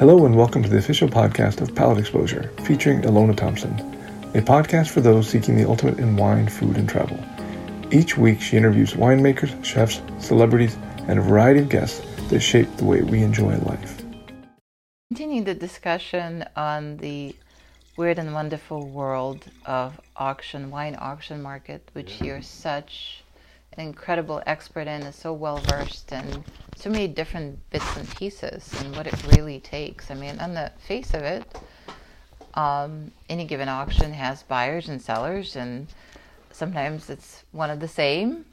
Hello and welcome to the official podcast of Palate Exposure, featuring Ilona Thompson, a podcast for those seeking the ultimate in wine, food, and travel. Each week, she interviews winemakers, chefs, celebrities, and a variety of guests that shape the way we enjoy life. Continuing the discussion on the weird and wonderful world of auction, wine auction market, which you're such incredible expert in, is so well versed in so many different bits and pieces and what it really takes. I mean, on the face of it, um, any given auction has buyers and sellers, and sometimes it's one of the same.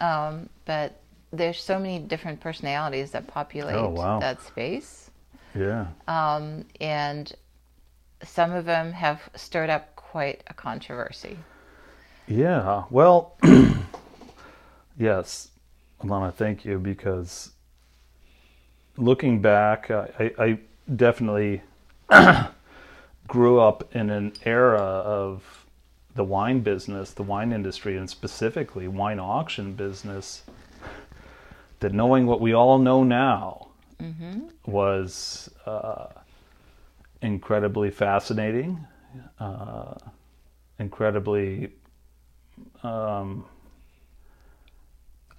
Um, but there's so many different personalities that populate Oh, wow. that space. Yeah. Um, and some of them have stirred up quite a controversy. Yeah. Well, yes, Ilona, thank you because looking back, I, I definitely grew up in an era of the wine business, the wine industry, and specifically wine auction business. That knowing what we all know now was uh, incredibly fascinating, uh, incredibly um,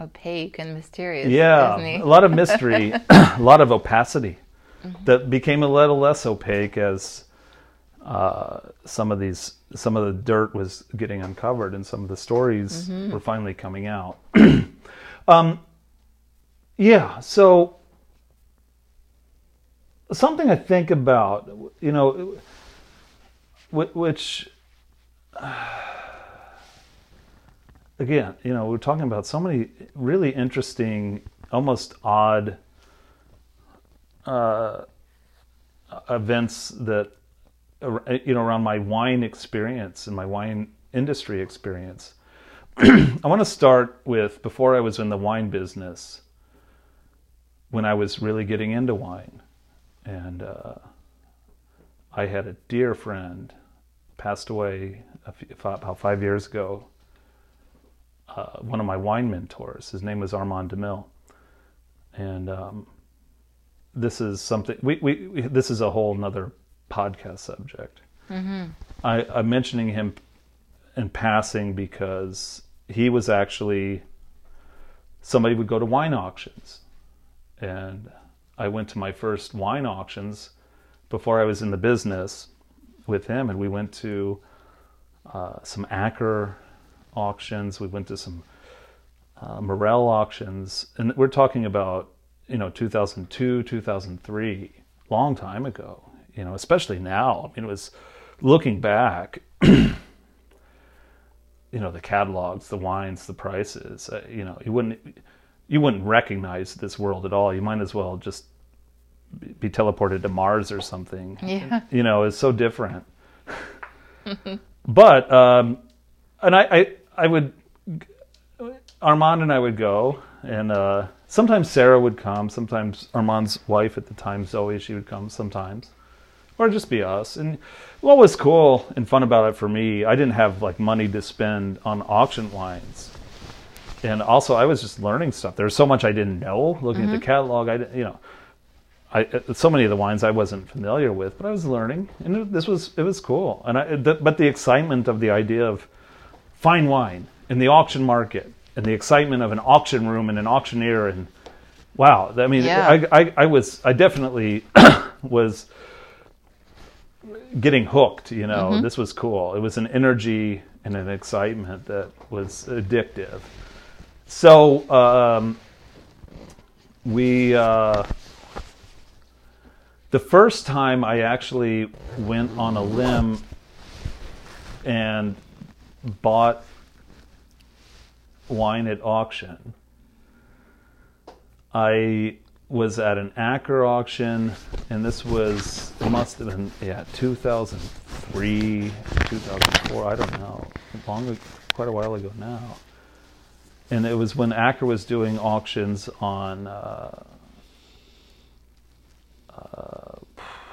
Opaque and mysterious, yeah, a lot of mystery, a lot of opacity that became a little less opaque as uh, some of these, some of the dirt was getting uncovered and some of the stories were finally coming out. um, yeah, so something I think about, you know, wh- which again, you know, we're talking about so many really interesting, almost odd uh, events that, uh, you know, around my wine experience and my wine industry experience. I want to start with before I was in the wine business, when I was really getting into wine. And uh, I had a dear friend passed away about five years ago uh, one of my wine mentors. His name was Armand DeMille, and um, this is something we, we, we this is a whole nother podcast subject. I, I'm mentioning him in passing because he was actually somebody would go to wine auctions, and I went to my first wine auctions before I was in the business with him, and we went to uh, some Acker auctions. We went to some uh, Morrell auctions, and we're talking about you know 2002, 2003, long time ago. You know, especially now. I mean, it was looking back. you know, the catalogs, the wines, the prices. Uh, you know, you wouldn't you wouldn't recognize this world at all. You might as well just be teleported to Mars or something. Yeah. You know, it's so different. but um, and I, I I would Armand and I would go, and uh, sometimes Sarah would come. Sometimes Armand's wife at the time, Zoe, she would come sometimes, or just be us. And what was cool and fun about it for me, I didn't have like money to spend on auction wines, and also I was just learning stuff. There was so much I didn't know. Looking at the catalog, I didn't, you know. I, uh, so many of the wines I wasn't familiar with, but I was learning, and this was it was cool. And I, the, but the excitement of the idea of fine wine in the auction market, and the excitement of an auction room and an auctioneer, and wow, I mean, Yeah. I, I I was I definitely was getting hooked. You know, this was cool. It was an energy and an excitement that was addictive. So um, we. Uh, the first time I actually went on a limb and bought wine at auction, I was at an Acker auction, and this was, must have been, yeah, 2003, 2004, I don't know, long, quite a while ago now. And it was when Acker was doing auctions on uh,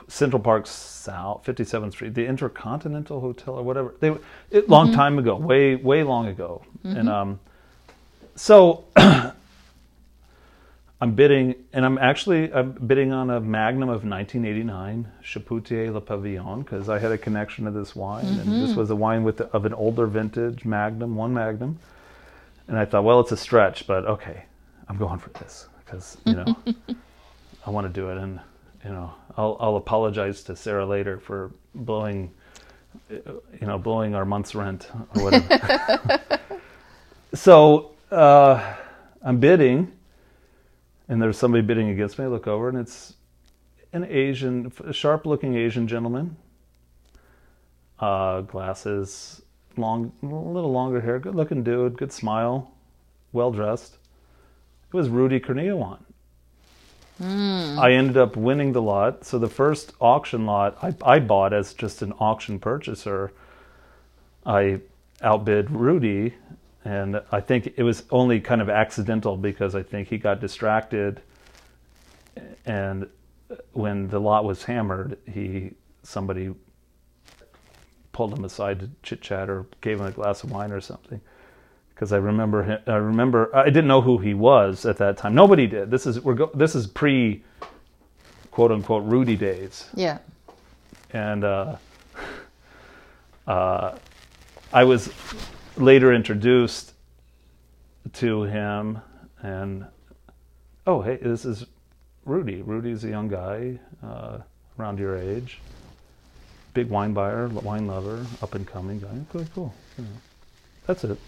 Central Park South, 57th Street, the Intercontinental Hotel or whatever. They it, long mm-hmm. time ago, way way long ago. And mm-hmm. um, so I'm bidding, and I'm actually I'm bidding on a Magnum of 1989 Chapoutier Le Pavillon because I had a connection to this wine, and this mm-hmm. was a wine with of an older vintage Magnum, one Magnum, and I thought, well, it's a stretch, but okay, I'm going for this because you know I want to do it, and you know I'll I'll apologize to Sarah later for blowing, you know, blowing our month's rent or whatever. so uh, I'm bidding and there's somebody bidding against me. I look over, and it's an Asian, sharp-looking Asian gentleman, uh, glasses, long, a little longer hair, good-looking dude, good smile, well dressed. It was Rudy Kurniawan. Hmm. I ended up winning the lot. So the first auction lot I, I bought as just an auction purchaser. I outbid Rudy and I think it was only kind of accidental because I think he got distracted, and when the lot was hammered, he somebody pulled him aside to chit chat or gave him a glass of wine or something. Because I remember, him, I remember, I didn't know who he was at that time. Nobody did. This is we're go, this is pre, quote unquote, Rudy days Yeah. and uh, uh, I was later introduced to him, and oh, hey, this is Rudy. Rudy's a young guy uh, around your age, big wine buyer, wine lover, up and coming guy. Really cool. Know, that's it.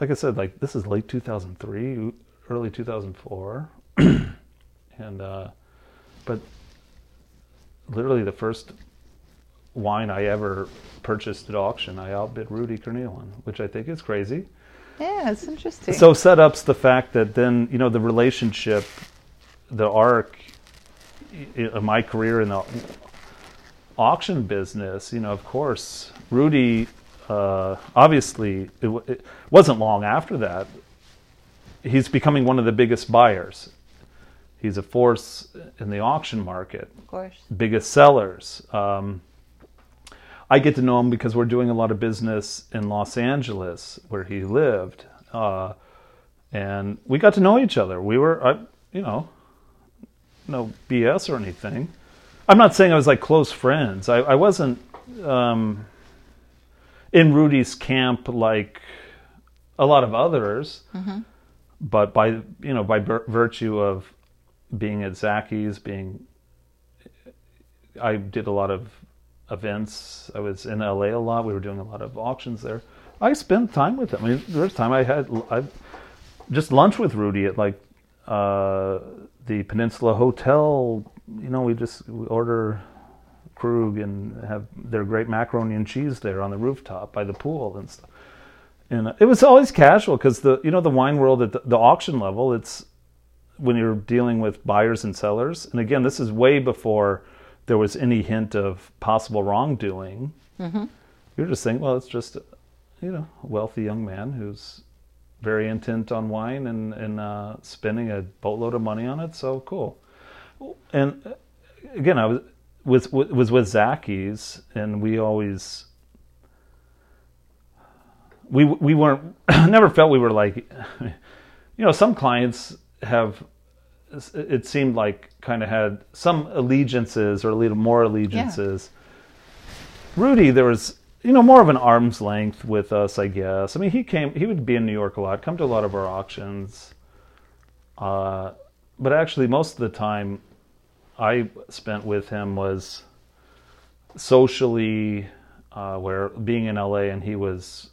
Like I said, like this is late 2003, early 2004, and uh, but literally the first wine I ever purchased at auction, I outbid Rudy Kurniawan, which I think is crazy. Yeah, it's interesting. So set up's the fact that then you know the relationship, the arc of my career in the auction business. You know, of course, Rudy. Uh, obviously, it, w- it wasn't long after that. He's becoming one of the biggest buyers. He's a force in the auction market of course. biggest sellers. Um, I get to know him because we're doing a lot of business in Los Angeles, where he lived, uh, and we got to know each other. We were, I, you know, no BS or anything. I'm not saying I was like close friends. I, I wasn't um, in Rudy's camp like a lot of others, but by you know by vir- virtue of being at Zachys, being I did a lot of events. I was in LA a lot. We were doing a lot of auctions there. I spent time with him. I mean, there was time I had I just lunch with Rudy at like uh, the Peninsula Hotel. You know, we just we order Krug and have their great macaroni and cheese there on the rooftop by the pool and stuff. And uh, it was always casual because the you know the wine world at the, the auction level, it's when you're dealing with buyers and sellers. And again, this is way before there was any hint of possible wrongdoing. You're just saying, well, it's just, you know, a wealthy young man who's very intent on wine and, and uh, spending a boatload of money on it. So cool. And uh, again, I was was was with Zachys, and we always we we weren't never felt we were like, you know, some clients have it seemed like kind of had some allegiances or a little more allegiances. Rudy, there was you know more of an arm's length with us, I guess. I mean, he came, he would be in New York a lot, come to a lot of our auctions, uh, but actually most of the time I spent with him was socially, uh, where being in LA and he was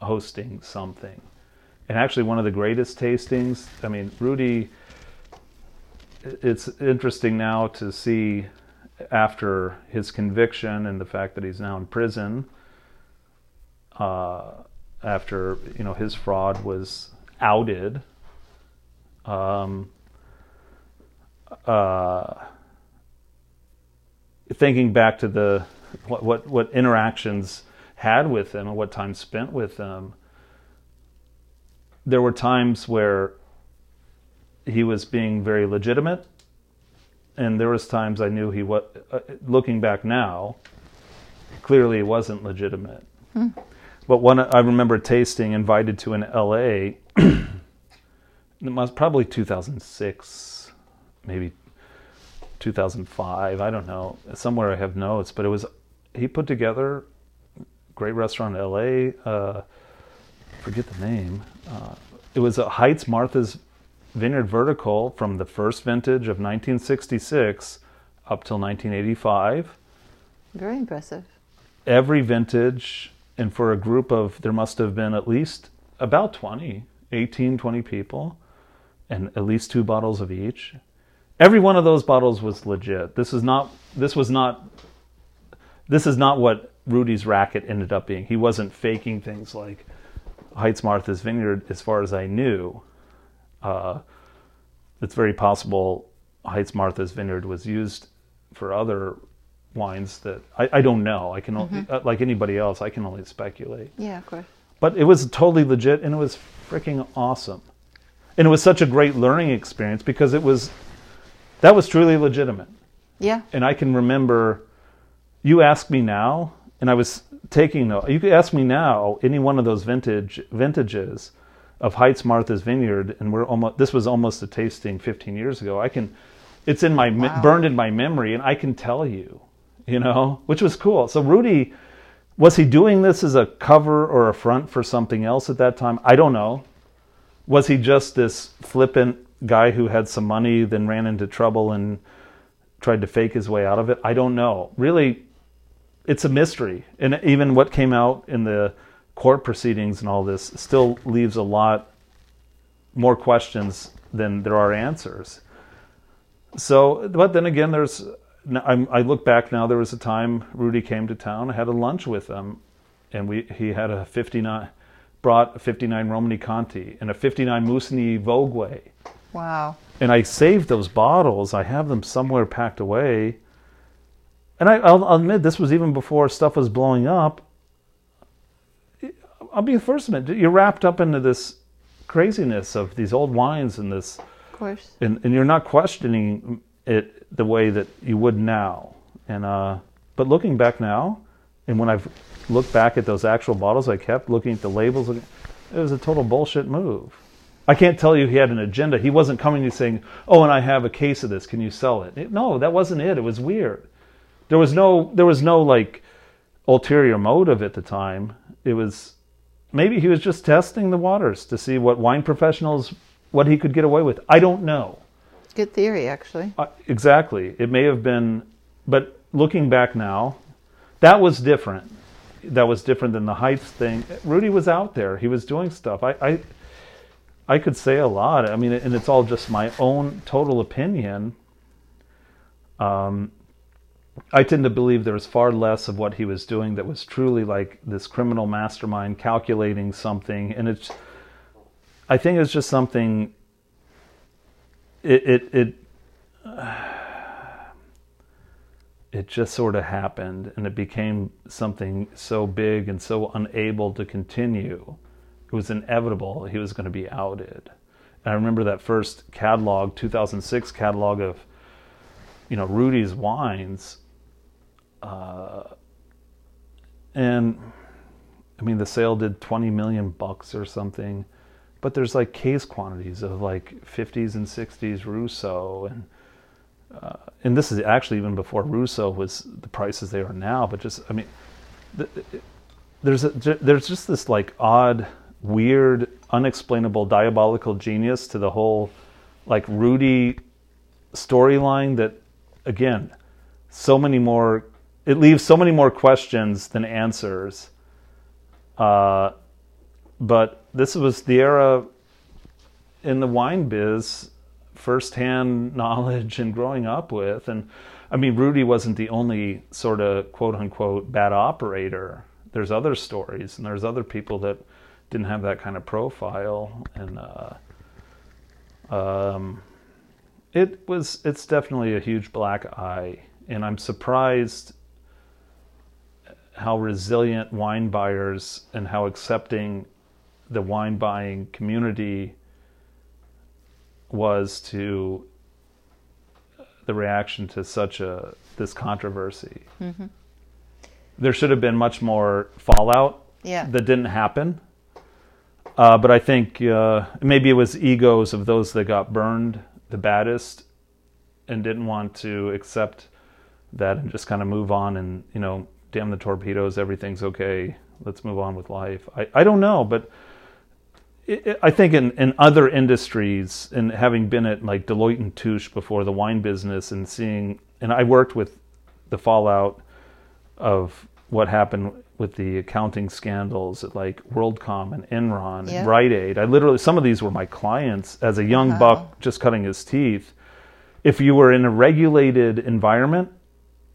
hosting something. And actually, one of the greatest tastings. I mean, Rudy. It's interesting now to see after his conviction and the fact that he's now in prison. Uh, after you know his fraud was outed. Um, uh, thinking back to the what, what what interactions had with him and what time spent with him there were times where he was being very legitimate and there was times i knew he was uh, looking back now clearly it wasn't legitimate. But one i remember tasting invited to in la it was probably 2006, maybe 2005. I don't know. Somewhere I have notes, but it was he put together great restaurant in L.A. Uh, forget the name. Uh, it was a Heitz Martha's Vineyard Vertical from the first vintage of 1966 up till 1985. Very impressive. Every vintage, and for a group of, there must have been at least about 20, 18, 20 people, and at least two bottles of each. Every one of those bottles was legit. This is not, this was not, this is not what Rudy's racket ended up being. He wasn't faking things like Heitz Martha's Vineyard, as far as I knew. Uh, it's very possible Heitz Martha's Vineyard was used for other wines that I, I don't know. I can mm-hmm. uh, like anybody else, I can only speculate. Yeah, of course. But it was totally legit, and it was freaking awesome, and it was such a great learning experience because it was that was truly legitimate. Yeah. And I can remember you ask me now, and I was taking note. You could ask me now any one of those vintage vintages of Heitz Martha's Vineyard, and we're almost this was almost a tasting 15 years ago. I can, it's in my wow. burned in my memory, and I can tell you, you know, which was cool. So Rudy, was he doing this as a cover or a front for something else at that time? I don't know. Was he just this flippant guy who had some money, then ran into trouble and tried to fake his way out of it? I don't know. Really, it's a mystery, and even what came out in the court proceedings and all this still leaves a lot more questions than there are answers. So, but then again, there's. i look back now. There was a time Rudy came to town. I had a lunch with him, and we he had a 59 brought a 59 Romanée-Conti and a 59 Musigny Vogüé. Wow. And I saved those bottles. I have them somewhere packed away. And I, will admit this was even before stuff was blowing up. I'll be the first to admit you're wrapped up into this craziness of these old wines and this. Of course. And and you're not questioning it the way that you would now. And uh, but looking back now, and when I've looked back at those actual bottles I kept, looking at the labels, it was a total bullshit move. I can't tell you he had an agenda. He wasn't coming to you saying, "Oh, and I have a case of this. Can you sell it?" it no, that wasn't it. It was weird. There was no there was no like ulterior motive at the time. It was maybe he was just testing the waters to see what wine professionals what he could get away with. I don't know. Good theory, actually. Uh, exactly. It may have been, but looking back now, that was different. That was different than the Heitz thing. Rudy was out there. He was doing stuff. I, I, I could say a lot. I mean, and it's all just my own total opinion. Um, I tend to believe there was far less of what he was doing that was truly like this criminal mastermind calculating something, and it's. I think it's just something. It it it. it just sort of happened, and it became something so big and so unable to continue. It was inevitable he was going to be outed. And I remember that first catalog, 2006 catalog of, you know, Rudy's wines uh, and I mean, the sale did 20 million bucks or something, but there's like case quantities of like 50s and 60s Rousseau and uh, and this is actually even before Rousseau was the prices they are now. But just I mean, the, there's a, there's just this like odd, weird, unexplainable, diabolical genius to the whole like Rudy storyline that again, so many more it leaves so many more questions than answers. Uh, but this was the era in the wine biz, firsthand knowledge and growing up with. And I mean, Rudy wasn't the only sort of quote unquote bad operator. There's other stories, and there's other people that didn't have that kind of profile. And uh, um, it was, it's definitely a huge black eye. And I'm surprised how resilient wine buyers and how accepting the wine buying community was to the reaction to such a this controversy. Mm-hmm. There should have been much more fallout yeah. that didn't happen. Uh, but I think uh, maybe it was egos of those that got burned the baddest and didn't want to accept that and just kind of move on and you know damn the torpedoes everything's okay let's move on with life. I, I don't know but it, it, i think in, in other industries and having been at like deloitte and touche before the wine business and seeing and i worked with the fallout of what happened with the accounting scandals at like WorldCom and Enron Yeah. and Rite Aid. I literally some of these were my clients as a young Wow. buck just cutting his teeth. If you were in a regulated environment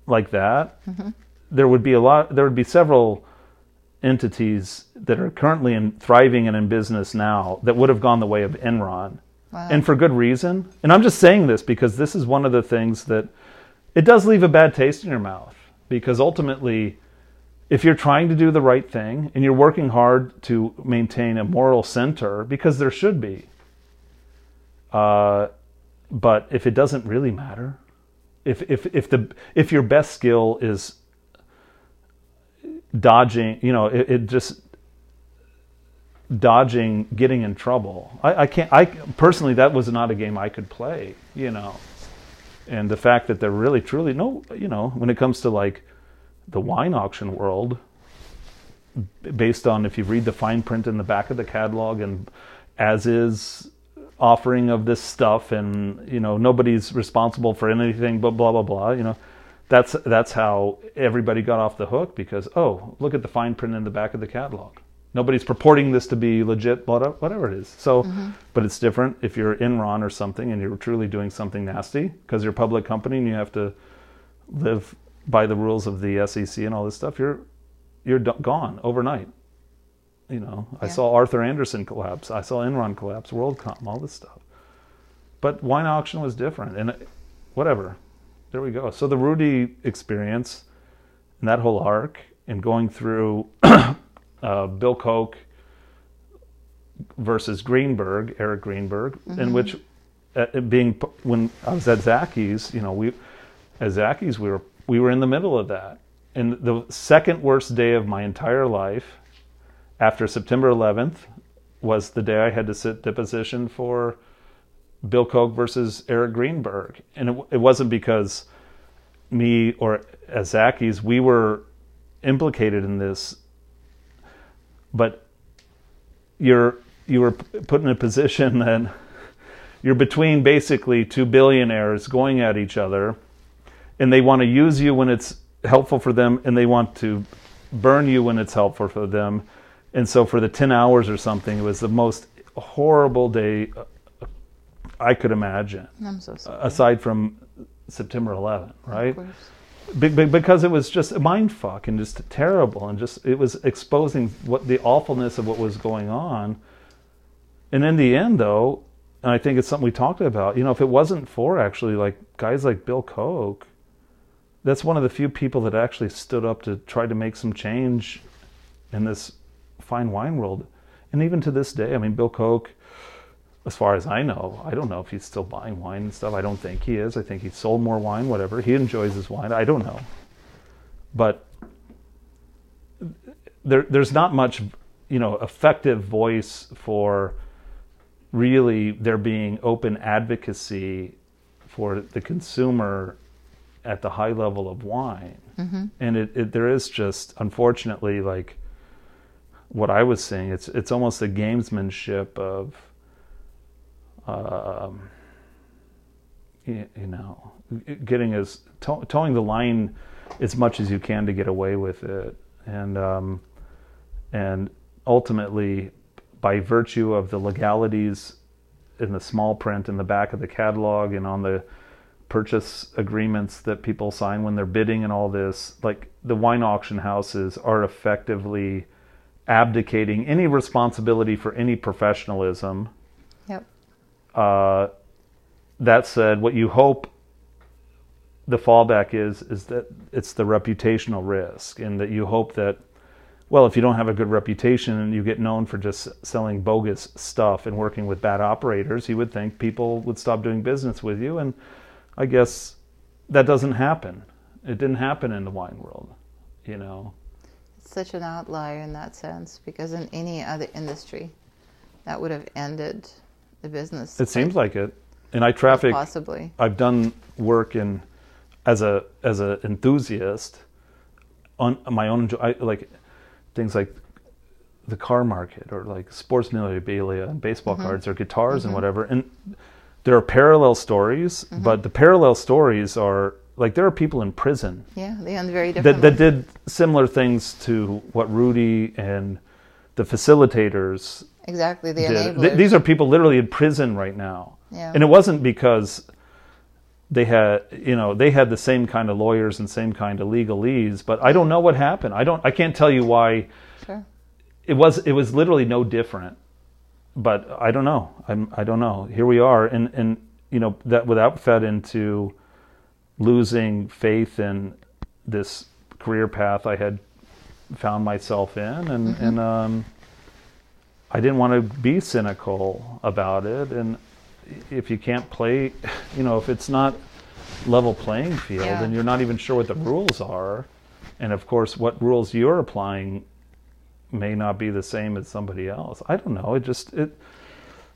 like that, mm-hmm. there would be a lot. There would be several entities that are currently in, thriving and in business now that would have gone the way of Enron, Wow. and for good reason. And I'm just saying this because this is one of the things that it does leave a bad taste in your mouth because ultimately if you're trying to do the right thing and you're working hard to maintain a moral center because there should be uh, but if it doesn't really matter if if if the if your best skill is dodging you know it, it just dodging getting in trouble I, I can't i personally that was not a game i could play you know. And the fact that they're really truly no you know when it comes to like the wine auction world based on if you read the fine print in the back of the catalog and as is offering of this stuff and you know nobody's responsible for anything but blah blah blah you know that's that's how everybody got off the hook because oh look at the fine print in the back of the catalog. Nobody's purporting this to be legit what- whatever it is. So mm-hmm. but it's different if you're Enron or something and you're truly doing something nasty because you're a public company and you have to live by the rules of the SEC and all this stuff you're you're gone overnight. You know I saw Arthur Andersen collapse. I saw Enron collapse WorldCom all this stuff. But wine auction was different and whatever. There we go. So the Rudy experience and that whole arc and going through uh, Bill Koch versus Greenberg, Eric Greenberg, in which uh, being when I was at Zachys, you know, we at Zachys we were we were in the middle of that, and the second worst day of my entire life, after September 11th, was the day I had to sit deposition for Bill Koch versus Eric Greenberg, and it, it wasn't because me or uh, at Zachys we were implicated in this but you're you were put in a position that you're between basically two billionaires going at each other and they want to use you when it's helpful for them and they want to burn you when it's helpful for them and so for the 10 hours or something it was the most horrible day i could imagine I'm so sorry. aside from september 11 Of right course. be- be- because it was just a mind fuck and just terrible and just it was exposing what the awfulness of what was going on and in the end though and i think it's something we talked about you know if it wasn't for actually like guys like bill koch that's one of the few people that actually stood up to try to make some change in this fine wine world and even to this day i mean bill koch as far as I know, I don't know if he's still buying wine and stuff. I don't think he is. I think he sold more wine, whatever. He enjoys his wine. I don't know. But there, there's not much, you know, effective voice for really there being open advocacy for the consumer at the high level of wine. And it, it, there is just, unfortunately, like what I was saying, it's, it's almost a gamesmanship of, um, you, you know, getting as to- towing the line as much as you can to get away with it, and um, and ultimately, by virtue of the legalities in the small print in the back of the catalog and on the purchase agreements that people sign when they're bidding and all this, like the wine auction houses are effectively abdicating any responsibility for any professionalism Yep. uh, that said, what you hope the fallback is is that it's the reputational risk, and that you hope that, well, if you don't have a good reputation and you get known for just selling bogus stuff and working with bad operators, you would think people would stop doing business with you, and I guess that doesn't happen. It didn't happen in the wine world, you know. It's such an outlier in that sense because in any other industry, that would have ended the business. It seems like it. And I traffic. possibly. I've done work in as a as an enthusiast on my own I, like things like the car market or like sports memorabilia and baseball mm-hmm. cards or guitars and mm-hmm. whatever and there are parallel stories mm-hmm. but the parallel stories are like there are people in prison Yeah, they end very that, that did similar things to what Rudy and the facilitators exactly, the did. Th- these are people literally in prison right now. Yeah. And it wasn't because they had, you know, they had the same kind of lawyers and same kind of legalese, but I don't know what happened. I don't I can't tell you why Sure. it was it was literally no different. But I don't know. I'm I don't know. Here we are and and you know that without fed into losing faith in this career path I had found myself in and and um I didn't want to be cynical about it and if you can't play you know if it's not level playing field Yeah. and you're not even sure what the rules are and of course what rules you're applying may not be the same as somebody else. I don't know. It just it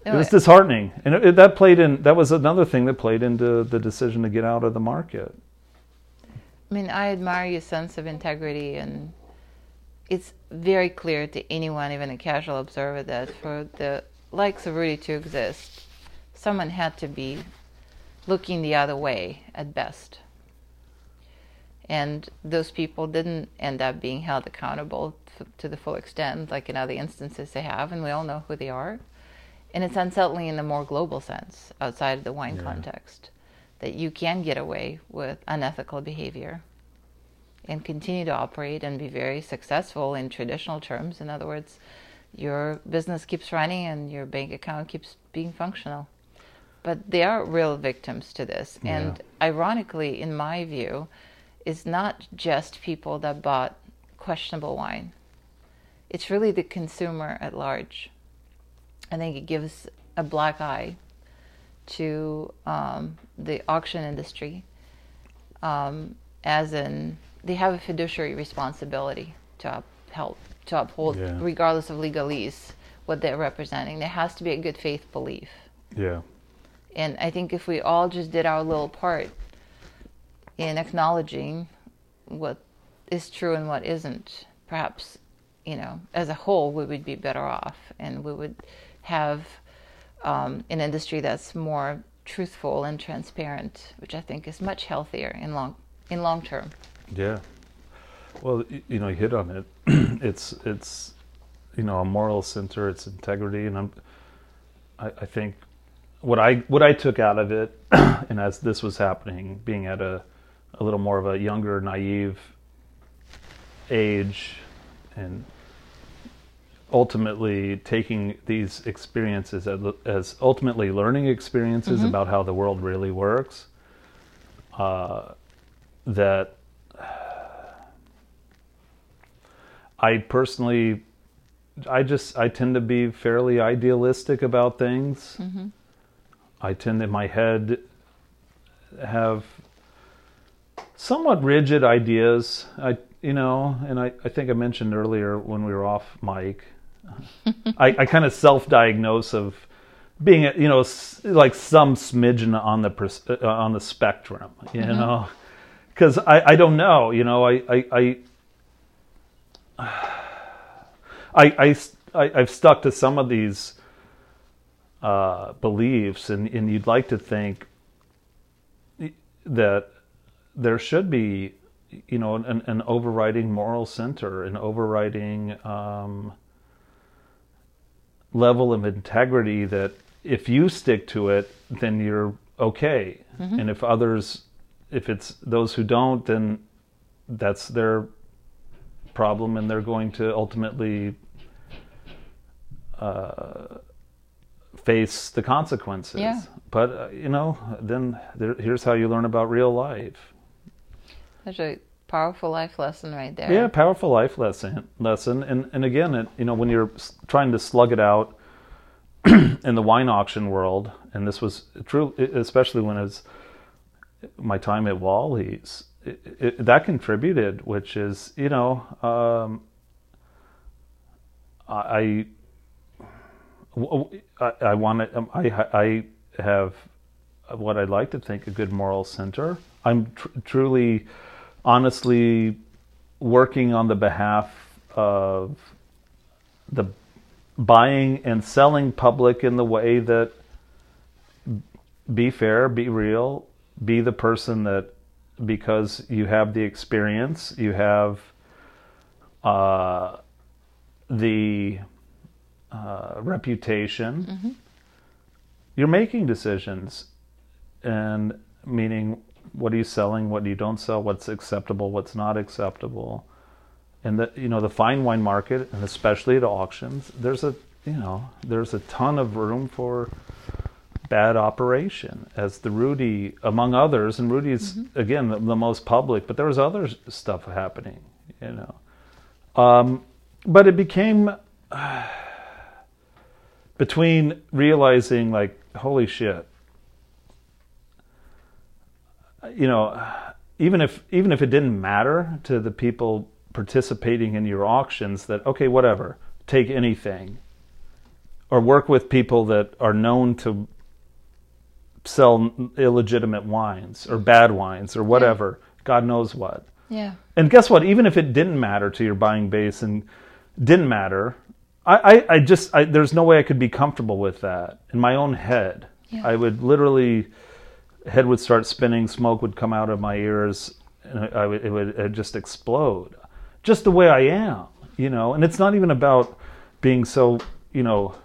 it was disheartening. And it, it- that played in that was another thing that played into the decision to get out of the market. I mean, I admire your sense of integrity, and it's very clear to anyone, even a casual observer, that for the likes of Rudy to exist, someone had to be looking the other way at best. And those people didn't end up being held accountable to the full extent, like in other instances they have, and we all know who they are. And it's unsettling in a more global sense outside of the wine Yeah. context that you can get away with unethical behavior and continue to operate and be very successful in traditional terms. In other words, your business keeps running and your bank account keeps being functional. But they are real victims to this. And ironically, in my view, it's not just people that bought questionable wine, it's really the consumer at large. I think it gives a black eye to um, the auction industry, um, as in they have a fiduciary responsibility to uphold, to uphold, Yeah. regardless of legalese, what they're representing. There has to be a good faith belief, yeah and I think if we all just did our little part in acknowledging what is true and what isn't, perhaps, you know, as a whole, we would be better off, and we would have um, an industry that's more truthful and transparent, which I think is much healthier in long in long term. Yeah. Well, you know, you hit on it. it's it's you know a moral center. It's integrity, and I'm. I, I think what I what I took out of it, and as this was happening, being at a a little more of a younger, naive age, and ultimately taking these experiences as, as ultimately learning experiences about how the world really works. Uh, that I personally, I just I tend to be fairly idealistic about things. I tend in my head have somewhat rigid ideas. I you know, and I, I think I mentioned earlier when we were off mic, I, I kind of self-diagnose of being you know like some smidgen on the uh, on the spectrum, you know, because I, I don't know, you know, I I. I I, I, I, I've stuck to some of these uh, beliefs, and, and you'd like to think that there should be, you know, an, an overriding moral center, an overriding um, level of integrity that if you stick to it, then you're okay. And if others, if it's those who don't, then that's their problem and they're going to ultimately uh, face the consequences. Yeah. But, uh, you know, then there, here's how you learn about real life. That's a powerful life lesson right there. Yeah, powerful life lesson. Lesson, and and again, it, you know, when you're trying to slug it out in the wine auction world, and this was true, especially when it was my time at Wally's, it, it, that contributed, which is, you know, um, I I, I want to. Um, I I have what I'd like to think a good moral center. I'm tr- truly, honestly, working on the behalf of the buying and selling public in the way that be fair, be real, be the person that because you have the experience, you have uh, the uh, reputation, mm-hmm. you're making decisions, and meaning what are you selling, what do you don't sell, what's acceptable, what's not acceptable, and the you know the fine wine market, and especially at auctions, there's a you know there's a ton of room for bad operation as the Rudy, among others, and Rudy's mm-hmm. again the, the, most public, but there was other stuff happening, you know. Um, but it became uh, between realizing like, holy shit, you know, even if even if it didn't matter to the people participating in your auctions, that okay, whatever, take anything, or work with people that are known to sell illegitimate wines or bad wines or whatever. Yeah. God knows what. Yeah. And guess what? Even if it didn't matter to your buying base and didn't matter, I, I, I just I, there's no way I could be comfortable with that in my own head. Yeah. I would literally head would start spinning, smoke would come out of my ears, and I would, it would it just explode. Just the way I am, you know. And it's not even about being so, you know.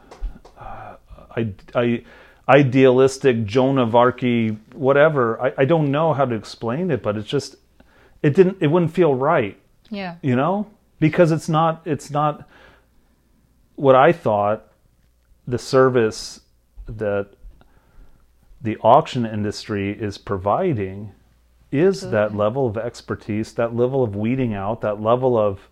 Uh, I I idealistic Joan of Arc, whatever. I, I don't know how to explain it, but it's just it didn't it wouldn't feel right. Yeah. You know? Because it's not it's not what I thought the service that the auction industry is providing is that level of expertise, that level of weeding out, that level of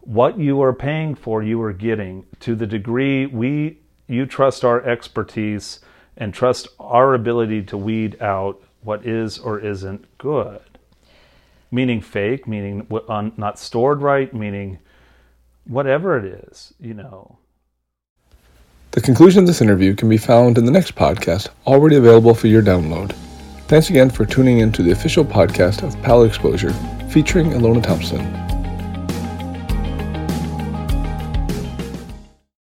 what you are paying for, you are getting. To the degree we you trust our expertise and trust our ability to weed out what is or isn't good. Meaning fake, meaning not stored right, meaning whatever it is, you know. The conclusion of this interview can be found in the next podcast, already available for your download. Thanks again for tuning in to the official podcast of Palate Exposure, featuring Ilona Thompson.